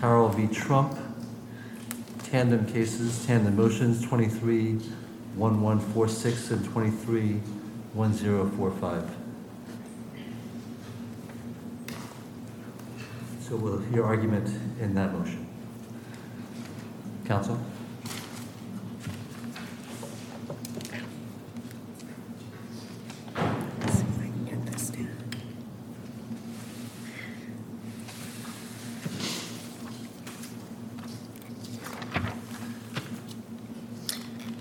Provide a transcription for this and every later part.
Carroll v. Trump, tandem cases, tandem motions, 23-1146 and 23-1045. So we'll hear argument in that motion. Counsel? See if I can get this down.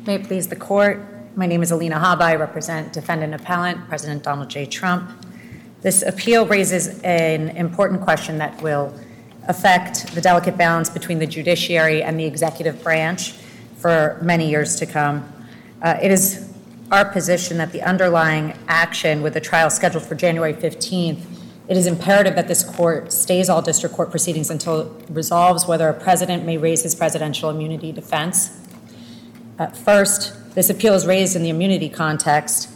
May it please the court, my name is Alina Habba. I represent defendant appellant, President Donald J. Trump. This appeal raises an important question that will affect the delicate balance between the judiciary and the executive branch for many years to come. Uh, It is our position that the underlying action with the trial scheduled for January 15th, it is imperative that this court stays all district court proceedings until it resolves whether a president may raise his presidential immunity defense. First, this appeal is raised in the immunity context.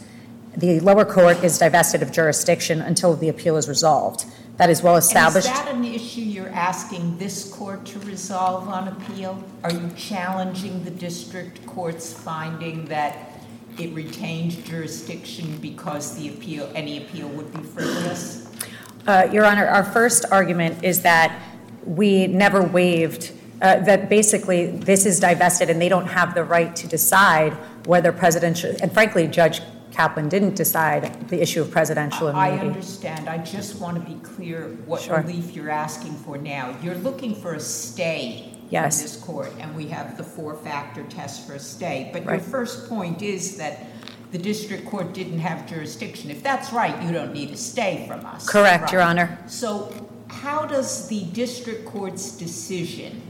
The lower court is divested of jurisdiction until the appeal is resolved. That is well And is that an issue you're asking this court to resolve on appeal? Are you challenging the district court's finding that it retained jurisdiction because the appeal, any appeal would be frivolous? Uh, Your Honor, our first argument is that we never waived, uh, that basically this is divested and they don't have the right to decide whether presidential, and frankly, Judge Kaplan didn't decide the issue of presidential immunity. I understand, I just want to be clear what Sure. relief you're asking for now. You're looking for a stay Yes. this court, and we have the four-factor test for a stay. But your first point is that the district court didn't have jurisdiction. If that's right, you don't need a stay from us. Correct, Your Honor. So how does the district court's decision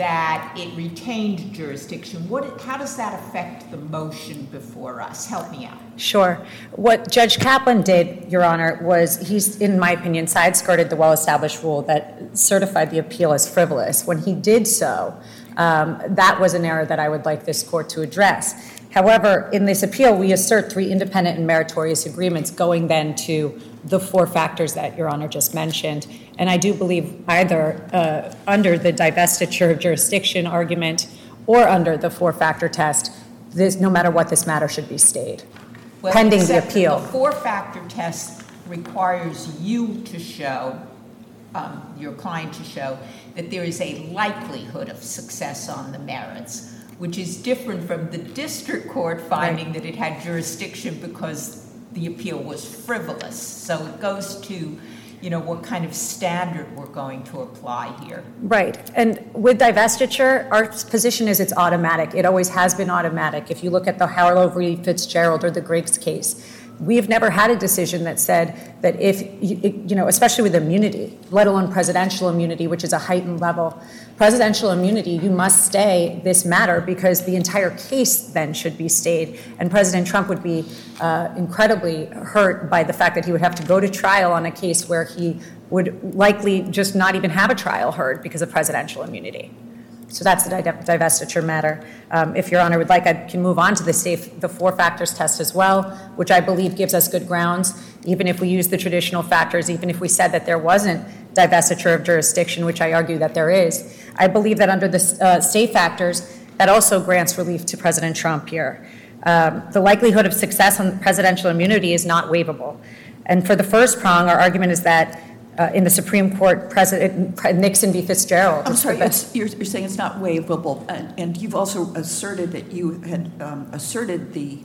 that it retained jurisdiction, what, how does that affect the motion before us? Help me out. Sure. What Judge Kaplan did, Your Honor, was he's, in my opinion, side-skirted the well-established rule that certified the appeal as frivolous. When he did so, um, that was an error that I would like this court to address. However, in this appeal, we assert three independent and meritorious agreements going then to the four factors that Your Honor just mentioned. And I do believe either uh, under the divestiture of jurisdiction argument or under the four-factor test, this, no matter what, this matter should be stayed Well, pending the appeal. The four-factor test requires you to show, um, your client to show, that there is a likelihood of success on the merits, which is different from the district court finding that it had jurisdiction because the appeal was frivolous. So it goes to, you know, what kind of standard we're going to apply here. Right. And with divestiture, our position is it's automatic. It always has been automatic. If you look at the Harlow v. Fitzgerald or the Griggs case, we've never had a decision that said that if, you you know, especially with immunity, let alone presidential immunity, which is a heightened level, presidential immunity, you must stay this matter because the entire case then should be stayed. And President Trump would be uh, incredibly hurt by the fact that he would have to go to trial on a case where he would likely just not even have a trial heard because of presidential immunity. So that's the divestiture matter. Um, If Your Honor would like, I can move on to the safe, the four factors test as well, which I believe gives us good grounds, even if we use the traditional factors, even if we said that there wasn't divestiture of jurisdiction, which I argue that there is. I believe that under the uh, state factors, that also grants relief to President Trump here. Um, The likelihood of success on presidential immunity is not waivable. And for the first prong, our argument is that uh, in the Supreme Court, President Nixon v. Fitzgerald. I'm sorry, it's- you're, you're saying it's not waivable, and, and you've also asserted that you had um, asserted the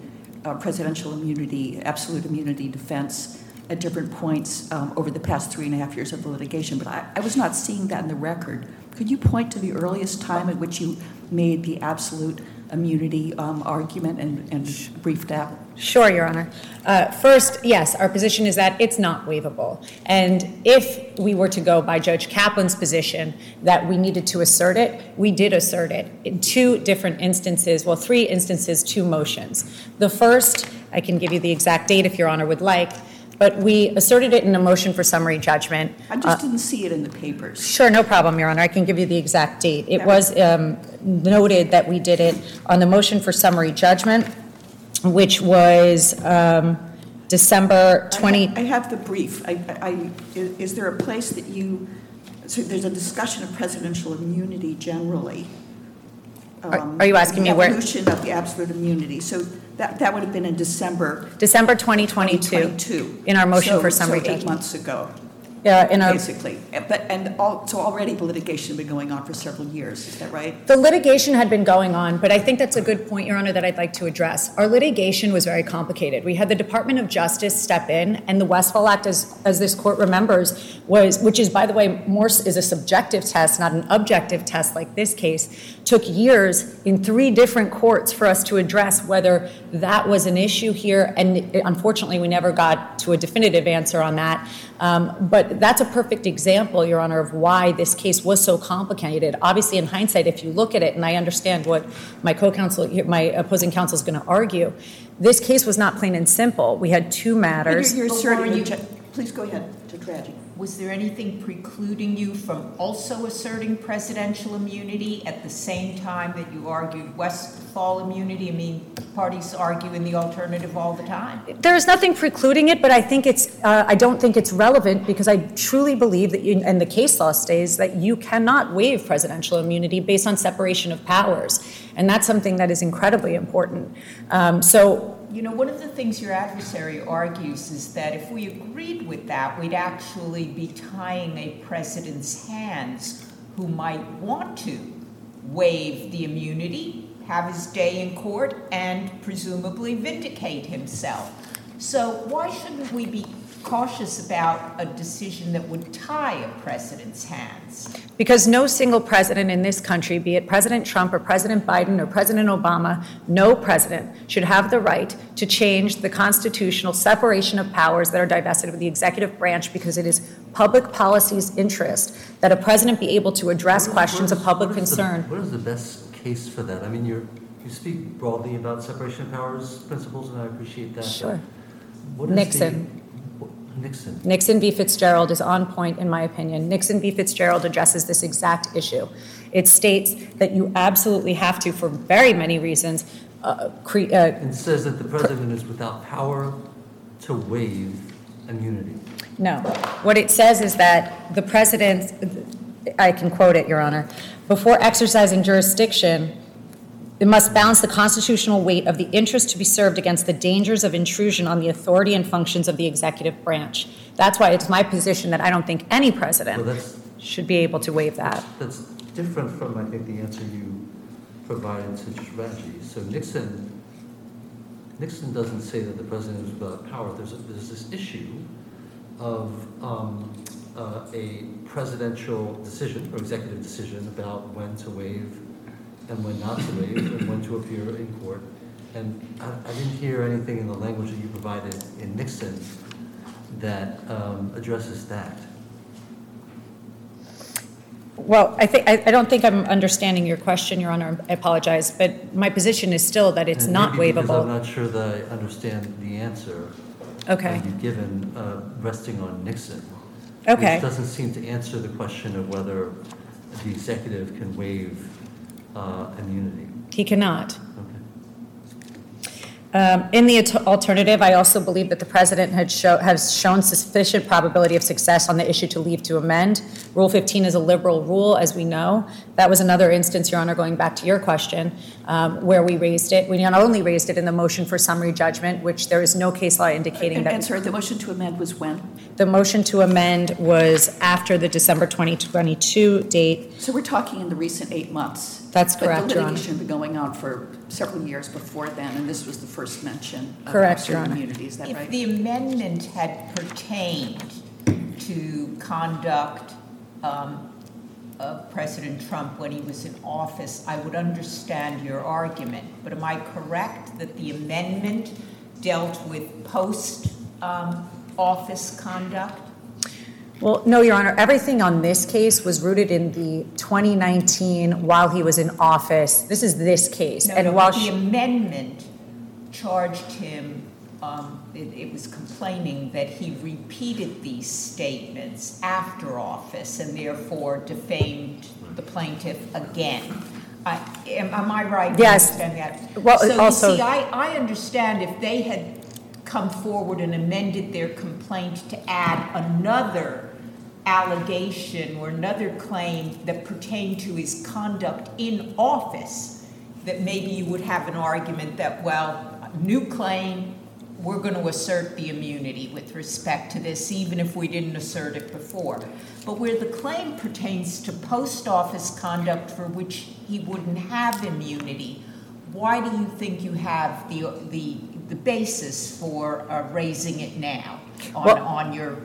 uh, presidential immunity, absolute immunity defense at different points um, over the past three and a half years of the litigation, but I, I was not seeing that in the record. Could you point to the earliest time at which you made the absolute immunity um, argument and, and briefed that? Sure, Your Honor. Uh, First, yes, our position is that it's not waivable. And if we were to go by Judge Kaplan's position that we needed to assert it, we did assert it in two different instances, well, three instances, two motions. The first, I can give you the exact date if Your Honor would like, but we asserted it in a motion for summary judgment. I just didn't see it in the papers. Sure, no problem, Your Honor. I can give you the exact date. It was um, noted that we did it on the motion for summary judgment, which was um, December 20. I have the brief. I, I, is there a place that you so there's a discussion of presidential immunity generally. Are- Um, are you asking me where- The evolution of the absolute immunity. So that, that would have been in December December 2022, 2022. in our motion So- for summary So eight judgment. months ago, Yeah, in our, basically. But, and all, so already the litigation had been going on for several years, is that right? The litigation had been going on, but I think that's a good point, Your Honor, that I'd like to address. Our litigation was very complicated. We had the Department of Justice step in, and the Westfall Act, as, as this court remembers, was, which is, by the way, Morse is a subjective test, not an objective test like this case, took years in three different courts for us to address whether that was an issue here, and unfortunately, we never got to a definitive answer on that. Um, But that's a perfect example, Your Honor, of why this case was so complicated. Obviously, in hindsight, if you look at it, and I understand what my co-counsel, my opposing counsel is going to argue, this case was not plain and simple. We had two matters. You're you're But asserting, you- please go ahead, Judge Raggi. Was there anything precluding you from also asserting presidential immunity at the same time that you argued Westfall immunity? I mean, parties argue in the alternative all the time. There is nothing precluding it, but I think it's, uh, I don't think it's relevant because I truly believe that, you- and the case law states, that you cannot waive presidential immunity based on separation of powers. And that's something that is incredibly important. Um, So You know, one of the things your adversary argues is that if we agreed with that, we'd actually be tying a president's hands who might want to waive the immunity, have his day in court, and presumably vindicate himself. So why shouldn't we be cautious about a decision that would tie a president's hands? Because no single president in this country, be it President Trump or President Biden or President Obama, no president should have the right to change the constitutional separation of powers that are divested of the executive branch because it is public policy's interest that a president be able to address What is- questions what of is- public what is the- concern. What is the best case for that? I mean, you're, you speak broadly about separation of powers principles, and I appreciate that. but Sure. what is the- Nixon. Nixon. V. Fitzgerald is on point, in my opinion. Nixon v. Fitzgerald addresses this exact issue. It states that you absolutely have to, for very many reasons, uh, cre- uh, It says that the president is without power to waive immunity. No. What it says is that the president, I can quote it, Your Honor, before exercising jurisdiction, it must balance the constitutional weight of the interest to be served against the dangers of intrusion on the authority and functions of the executive branch. That's why it's my position that I don't think any president that's, should be able to waive that. that's different from, I think, the answer you provided to Raggi. So Nixon, Nixon doesn't say that the president is without power. There's, a- there's this issue of um, uh, a presidential decision or executive decision about when to waive and when not to waive and when to appear in court. And I, I didn't hear anything in the language that you provided in Nixon that um, addresses that. Well, I think, I I don't think I'm understanding your question, Your Honor. I apologize, but my position is still that it's And not maybe Because I'm not sure that I understand the answer Okay, that you've given, uh, resting on Nixon. okay. Which doesn't seem to answer the question of whether the executive can waive uh, immunity. He cannot. Okay. Um, In the alternative, I also believe that the president had show, has shown sufficient probability of success on the issue to leave to amend. Rule 15 is a liberal rule, as we know. That was another instance, Your Honor, going back to your question, um, where we raised it. We not only raised it in the motion for summary judgment, which there is no case law indicating And, and that. sorry, the motion to amend was when? The motion to amend was after the December 2022 date. So we're talking in the recent eight months. That's correct, the Your Honor. litigation had been going on for several years before then, and this was the first mention of Correct, Your absolute Honor. immunity, is that If right? the amendment had pertained to conduct um, of President Trump when he was in office, I would understand your argument. But am I correct that the amendment dealt with post-office conduct? Well, no, Your Honor, everything on this case was rooted in the 2019, while he was in office. This is this case. No, And no, while the she- amendment charged him, um, it, it was complaining that he repeated these statements after office and therefore defamed the plaintiff again. I, am, am I right? Yes. understanding that? Well, So you also- see, I, I understand if they had come forward and amended their complaint to add another allegation or another claim that pertained to his conduct in office, that maybe you would have an argument that, well, new claim, we're going to assert the immunity with respect to this, even if we didn't assert it before. But where the claim pertains to post office conduct for which he wouldn't have immunity, why do you think you have the, the, the basis for uh, raising it now on, Well- on your,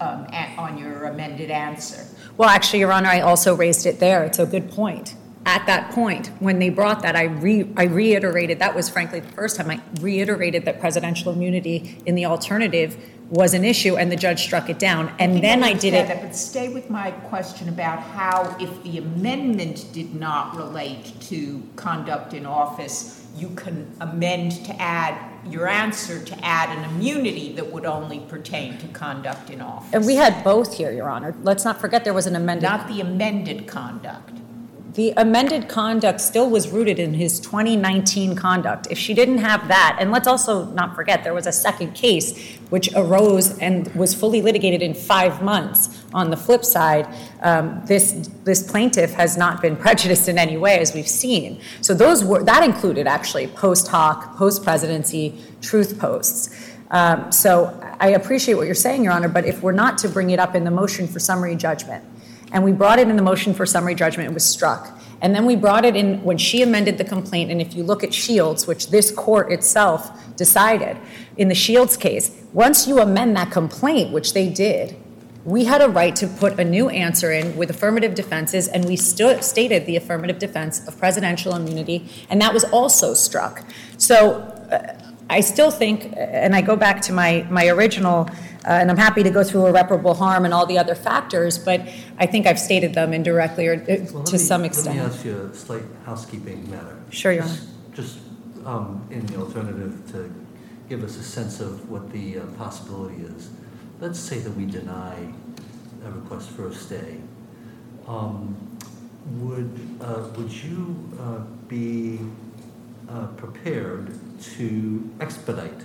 um, a- on your amended answer? Well, actually, Your Honor, I also raised it there. It's a good point. At that point, when they brought that, I re, I reiterated, that was frankly the first time I reiterated that presidential immunity in the alternative was an issue, and the judge struck it down. And think then I did it, that, But stay with my question about how, if the amendment did not relate to conduct in office, you can amend to add, your answer to add an immunity that would only pertain to conduct in office. and we had both here, Your Honor. Let's not forget there was an amended Not the amended conduct. The amended conduct still was rooted in his 2019 conduct. If she didn't have that, and let's also not forget, there was a second case which arose and was fully litigated in five months. On the flip side, um, this, this plaintiff has not been prejudiced in any way, as we've seen. So those were, that included actually post hoc, post-presidency, truth posts. Um, So I appreciate what you're saying, Your Honor, but if we're not to bring it up in the motion for summary judgment, and we brought it in the motion for summary judgment, it was struck. And then we brought it in when she amended the complaint, and if you look at Shields, which this court itself decided, in the Shields case, once you amend that complaint, which they did, we had a right to put a new answer in with affirmative defenses, and we stated the affirmative defense of presidential immunity, and that was also struck. So uh, I still think, and I go back to my, my original, uh, and I'm happy to go through irreparable harm and all the other factors, but I think I've stated them indirectly or uh, Well, to me- some extent. Let me ask you a slight housekeeping matter. Sure, Your Just- Just um, in the alternative to give us a sense of what the uh, possibility is. Let's say that we deny a request for a stay. Um, Would, uh, would you uh, be uh, prepared to expedite?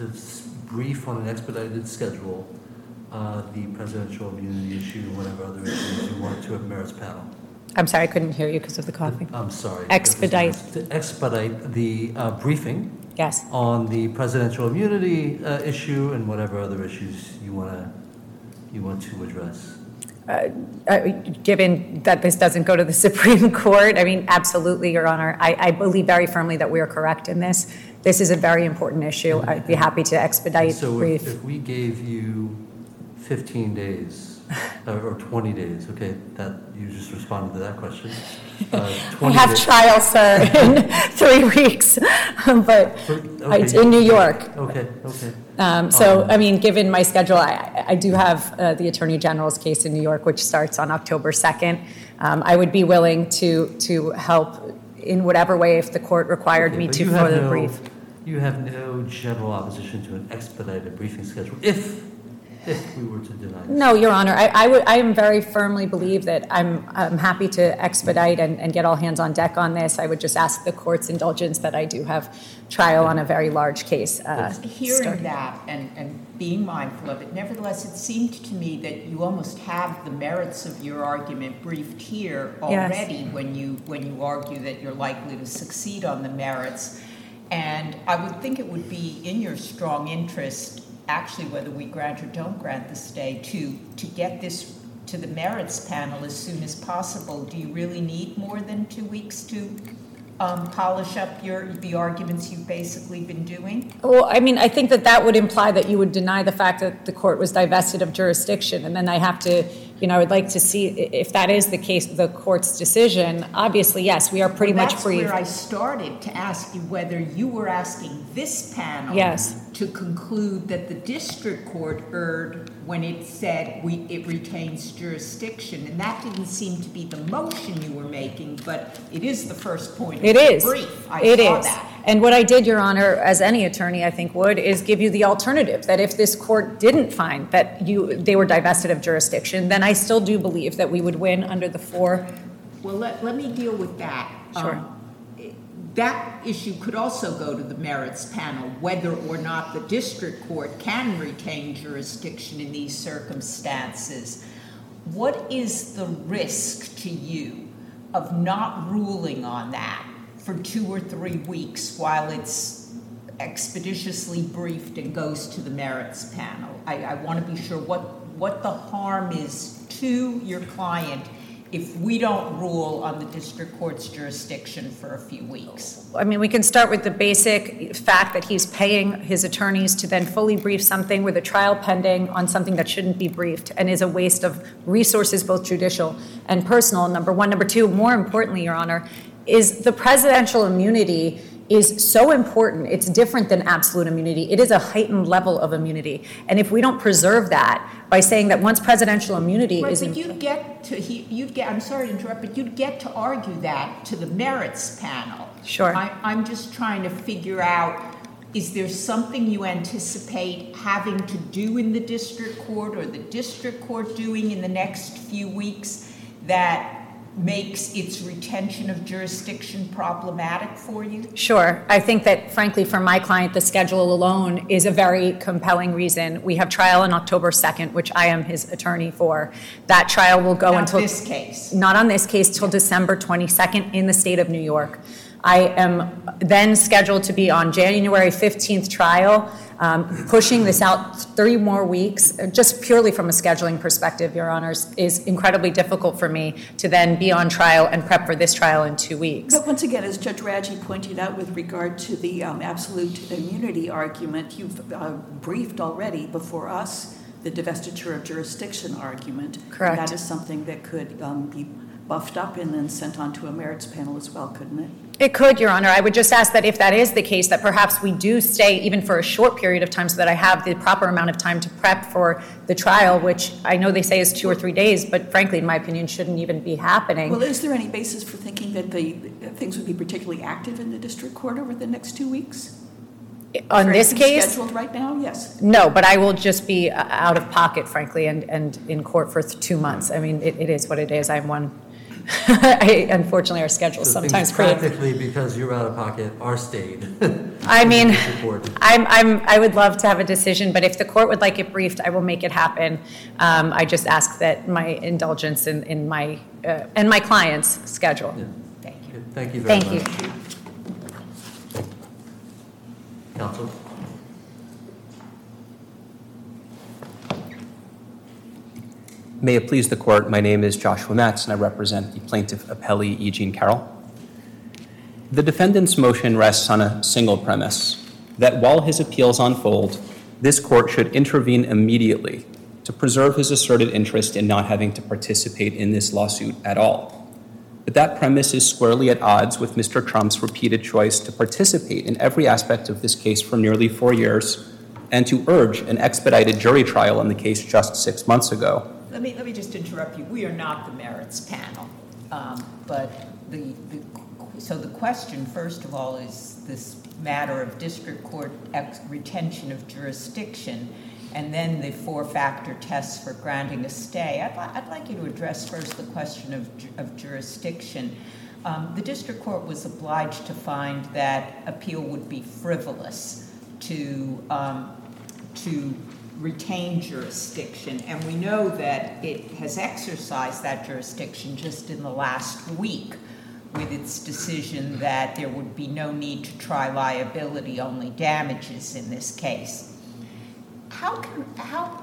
To brief on an expedited schedule uh, the presidential immunity issue, and whatever other issues you want to a merits panel? I'm sorry, I couldn't hear you because of the coughing. I'm sorry. Expedite. To expedite the uh, briefing Yes. on the presidential immunity uh, issue and whatever other issues you want to, you want to address. Uh, Given that this doesn't go to the Supreme Court, I mean, absolutely, Your Honor. I, I believe very firmly that we are correct in this. This is a very important issue. I'd be happy to expedite So if brief. if we gave you 15 days, uh, or 20 days, okay, that, you just responded to that question. Uh, I 20 have days- trial, sir, in three weeks, but Okay. in New York. Okay, okay. Um, So, Um, I mean, given my schedule, I, I do have uh, the Attorney General's case in New York, which starts on October 2nd. Um, I would be willing to, to help in whatever way if the court required me to for the brief. You have no general opposition to an expedited briefing schedule, if, if we were to deny this? No, Your Honor, I, I would, I am very firmly believe that I'm, I'm happy to expedite and, and get all hands on deck on this. I would just ask the court's indulgence that I do have trial on a very large case. uh, Hearing starting. that and, and being mindful of it, nevertheless, it seemed to me that you almost have the merits of your argument briefed here Yes. already when you, when you argue that you're likely to succeed on the merits. And I would think it would be in your strong interest, actually, whether we grant or don't grant the stay, to, to get this to the merits panel as soon as possible. Do you really need more than two weeks to um, polish up your, the arguments you've basically been doing? Well, I mean, I think that that would imply that you would deny the fact that the court was divested of jurisdiction, and then I have to, you know, I would like to see if that is the case, the court's decision. Obviously, yes, we are pretty much That's where I started to ask you whether you were asking this panel Yes. To conclude that the district court erred when it said we, it retains jurisdiction. And that didn't seem to be the motion you were making, but it is the first point It is. brief. I It saw is. that. And what I did, Your Honor, as any attorney I think would, is give you the alternative, that if this court didn't find that you, they were divested of jurisdiction, then I still do believe that we would win under the four Well, let, let me deal with that. Sure. Um, that issue could also go to the merits panel, whether or not the district court can retain jurisdiction in these circumstances. What is the risk to you of not ruling on that for two or three weeks while it's expeditiously briefed and goes to the merits panel? I, I want to be sure what, what the harm is to your client if we don't rule on the district court's jurisdiction for a few weeks. I mean, we can start with the basic fact that he's paying his attorneys to then fully brief something with a trial pending on something that shouldn't be briefed and is a waste of resources, both judicial and personal, number one. Number two, more importantly, Your Honor, is the presidential immunity is so important. It's different than absolute immunity. It is a heightened level of immunity. And if we don't preserve that by saying that once presidential immunity Right, is but you'd get to, he- you'd get, I'm sorry to interrupt, but you'd get to argue that to the merits panel. Sure. I, I'm just trying to figure out, is there something you anticipate having to do in the district court or the district court doing in the next few weeks that makes its retention of jurisdiction problematic for you? Sure. I think that, frankly, for my client, the schedule alone is a very compelling reason. We have trial on October 2nd, which I am his attorney for. That trial will go Not until. this case. Not on this case till December 22nd in the state of New York. I am then scheduled to be on January 15th trial, um, pushing this out three more weeks, uh, just purely from a scheduling perspective, Your Honors, is incredibly difficult for me to then be on trial and prep for this trial in two weeks. But once again, as Judge Raggi pointed out with regard to the um, absolute immunity argument, you've uh, briefed already before us the divestiture of jurisdiction argument. Correct. That is something that could um, be buffed up and then sent on to a merits panel as well, couldn't it? It could, Your Honor. I would just ask that if that is the case, that perhaps we do stay even for a short period of time so that I have the proper amount of time to prep for the trial, which I know they say is two or three days, but frankly, in my opinion, shouldn't even be happening. Well, is there any basis for thinking that the, that things would be particularly active in the district court over the next two weeks? On Is this case, Scheduled right now, yes. no, but I will just be uh, out of pocket, frankly, and, and in court for two months. I mean, it, it is what it is. I'm one, I, unfortunately, our schedules So things sometimes create. Practically, because you're out of pocket, are stayed. I mean. I'm, I'm, I would love to have a decision, but if the court would like it briefed, I will make it happen. Um, I just ask that my indulgence in, in my, uh, and my client's schedule. Yeah. Thank you. Thank you very much. Thank you. Counsel? May it please the court, my name is Joshua Matz, and I represent the plaintiff appellee E. Jean Carroll. The defendant's motion rests on a single premise that while his appeals unfold, this court should intervene immediately to preserve his asserted interest in not having to participate in this lawsuit at all. But that premise is squarely at odds with Mr. Trump's repeated choice to participate in every aspect of this case for nearly four years and to urge an expedited jury trial on the case just six months ago. Let me, let me just interrupt you. We are not the merits panel. Um, But the, the- so the question, first of all, is this matter of district court ex- retention of jurisdiction, and then the four-factor tests for granting a stay. I'd, li- I'd like you to address first the question of, ju- of jurisdiction. Um, The district court was obliged to find that appeal would be frivolous to, um, to retain jurisdiction, and we know that it has exercised that jurisdiction just in the last week with its decision that there would be no need to try liability, only damages in this case. How can, how,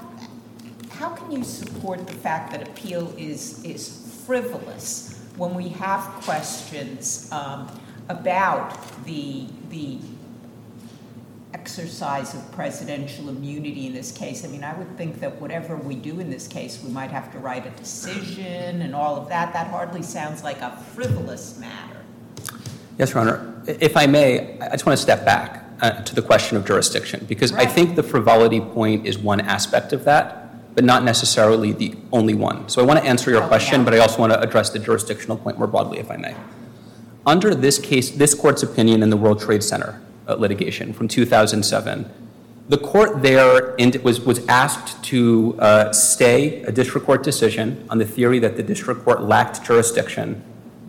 how can you support the fact that appeal is, is frivolous when we have questions um, about the, the exercise of presidential immunity in this case. I mean, I would think that whatever we do in this case, we might have to write a decision and all of that. That hardly sounds like a frivolous matter. Yes, Your Honor. If I may, I just want to step back uh, to the question of jurisdiction, because I think the frivolity point is one aspect of that, but not necessarily the only one. So I want to answer your Oh, question, yeah. but I also want to address the jurisdictional point more broadly, if I may. Under this case, this court's opinion in the World Trade Center litigation from 2007, the court there was, was asked to uh, stay a district court decision on the theory that the district court lacked jurisdiction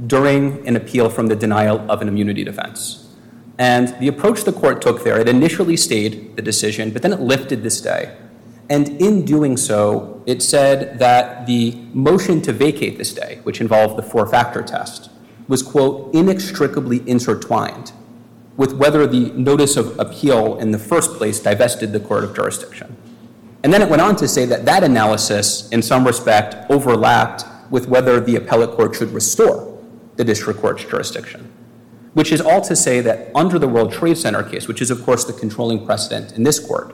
during an appeal from the denial of an immunity defense. And the approach the court took there, it initially stayed the decision, but then it lifted the stay. And in doing so, it said that the motion to vacate the stay, which involved the four factor test, was, quote, inextricably intertwined with whether the notice of appeal in the first place divested the court of jurisdiction. And then it went on to say that that analysis, in some respect, overlapped with whether the appellate court should restore the district court's jurisdiction. Which is all to say that under the World Trade Center case, which is, of course, the controlling precedent in this court,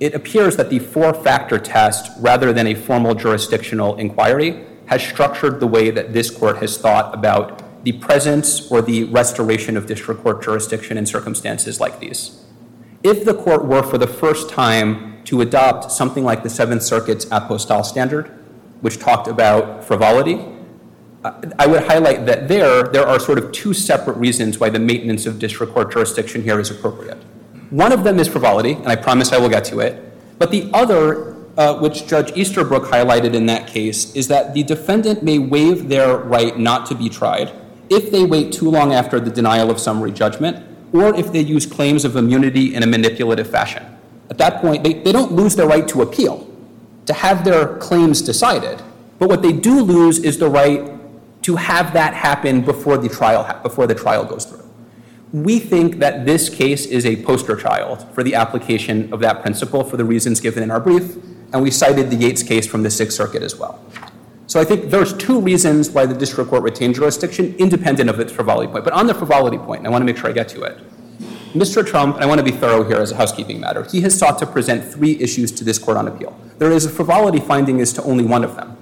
it appears that the four factor test, rather than a formal jurisdictional inquiry, has structured the way that this court has thought about the presence or the restoration of district court jurisdiction in circumstances like these. If the court were for the first time to adopt something like the Seventh Circuit's Apostol standard, which talked about frivolity, I would highlight that there, there are sort of two separate reasons why the maintenance of district court jurisdiction here is appropriate. One of them is frivolity, and I promise I will get to it. But the other, uh, which Judge Easterbrook highlighted in that case, is that the defendant may waive their right not to be tried if they wait too long after the denial of summary judgment or if they use claims of immunity in a manipulative fashion. At that point, they, they don't lose their right to appeal, to have their claims decided. But what they do lose is the right to have that happen before the trial, before the trial goes through. We think that this case is a poster child for the application of that principle for the reasons given in our brief, and we cited the Yates case from the Sixth Circuit as well. So I think there's two reasons why the district court retained jurisdiction, independent of its frivolity point. But on the frivolity point, I want to make sure I get to it. Mr. Trump, I want to be thorough here as a housekeeping matter, he has sought to present three issues to this court on appeal. There is a frivolity finding as to only one of them.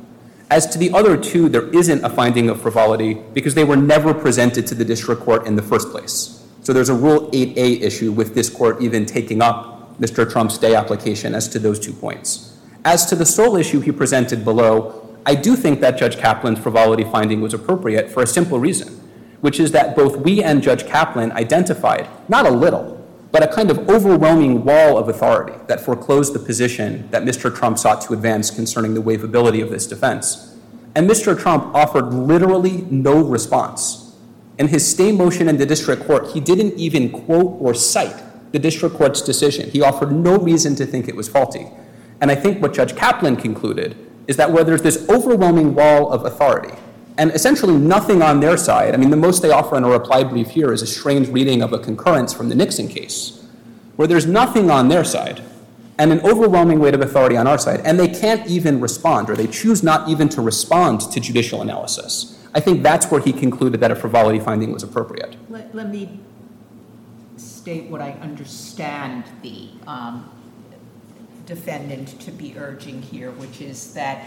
As to the other two, there isn't a finding of frivolity because they were never presented to the district court in the first place. So there's a Rule 8A issue with this court even taking up Mr. Trump's day application as to those two points. As to the sole issue he presented below, I do think that Judge Kaplan's frivolity finding was appropriate for a simple reason, which is that both we and Judge Kaplan identified, not a little, but a kind of overwhelming wall of authority that foreclosed the position that Mr. Trump sought to advance concerning the waivability of this defense. And Mr. Trump offered literally no response. In his stay motion in the district court, he didn't even quote or cite the district court's decision. He offered no reason to think it was faulty. And I think what Judge Kaplan concluded is that where there's this overwhelming wall of authority, and essentially nothing on their side. I mean, the most they offer in a reply brief here is a strange reading of a concurrence from the Nixon case, where there's nothing on their side and an overwhelming weight of authority on our side, and they can't even respond, or they choose not even to respond to judicial analysis. I think that's where he concluded that a frivolity finding was appropriate. Let, let me state what I understand the um, defendant to be urging here, which is that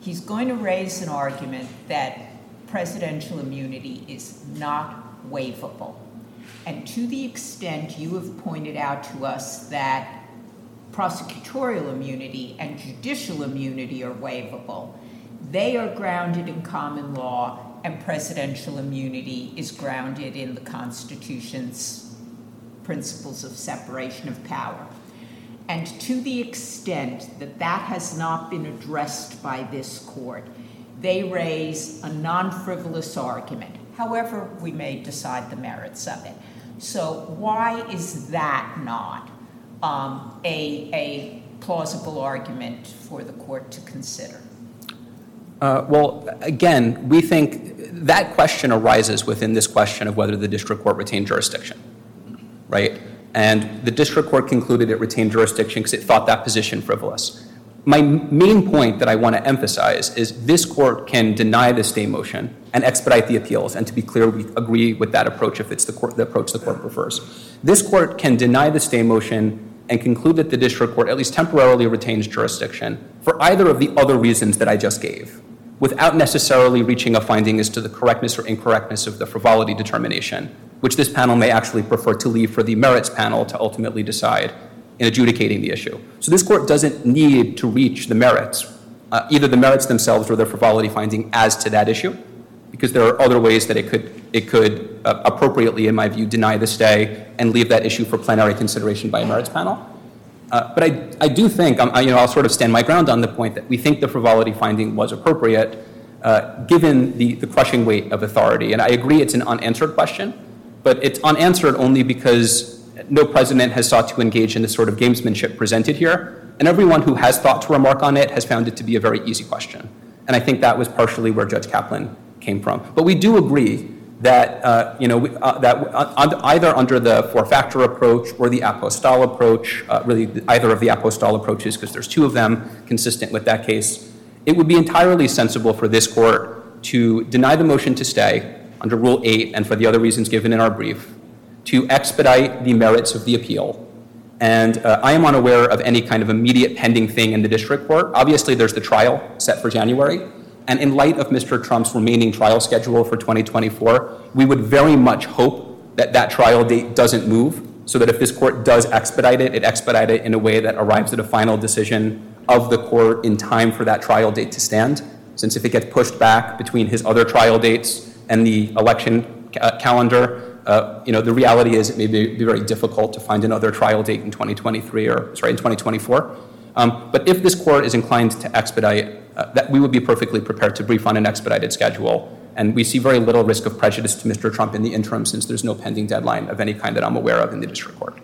he's going to raise an argument that presidential immunity is not waivable. And to the extent you have pointed out to us that prosecutorial immunity and judicial immunity are waivable, they are grounded in common law, and presidential immunity is grounded in the Constitution's principles of separation of power. And to the extent that that has not been addressed by this court, they raise a non frivolous argument. However, we may decide the merits of it. So, why is that not um, a, a plausible argument for the court to consider? Uh, well, again, we think that question arises within this question of whether the district court retained jurisdiction, right? And the district court concluded it retained jurisdiction because it thought that position frivolous. My main point that I want to emphasize is this court can deny the stay motion and expedite the appeals. And to be clear, we agree with that approach if it's the, court, the approach the court prefers. This court can deny the stay motion and conclude that the district court at least temporarily retains jurisdiction for either of the other reasons that I just gave, without necessarily reaching a finding as to the correctness or incorrectness of the frivolity determination, which this panel may actually prefer to leave for the merits panel to ultimately decide in adjudicating the issue. So this court doesn't need to reach the merits, uh, either the merits themselves or the frivolity finding as to that issue, because there are other ways that it could it could uh, appropriately, in my view, deny the stay and leave that issue for plenary consideration by a merits panel. Uh, but I, I do think, um, I, you know, I'll sort of stand my ground on the point that we think the frivolity finding was appropriate uh, given the, the crushing weight of authority. And I agree it's an unanswered question, but it's unanswered only because no president has sought to engage in the sort of gamesmanship presented here. And everyone who has thought to remark on it has found it to be a very easy question. And I think that was partially where Judge Kaplan came from. But we do agree that, uh, you know, we- uh, that uh, either under the four-factor approach or the Apostol approach, uh, really either of the Apostol approaches, because there's two of them consistent with that case, it would be entirely sensible for this court to deny the motion to stay under Rule 8 and for the other reasons given in our brief, to expedite the merits of the appeal. And uh, I am unaware of any kind of immediate pending thing in the district court. Obviously, there's the trial set for January. And in light of Mr. Trump's remaining trial schedule for 2024, we would very much hope that that trial date doesn't move, so that if this court does expedite it, it expedite it in a way that arrives at a final decision of the court in time for that trial date to stand. Since if it gets pushed back between his other trial dates and the election ca- calendar, uh, you know, the reality is it may be, be very difficult to find another trial date in 2023 or, sorry, in 2024. Um, but if this court is inclined to expedite, uh, that we would be perfectly prepared to brief on an expedited schedule. And we see very little risk of prejudice to Mr. Trump in the interim since there's no pending deadline of any kind that I'm aware of in the district court.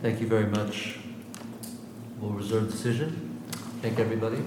Thank you very much. We'll reserve decision. Thank everybody.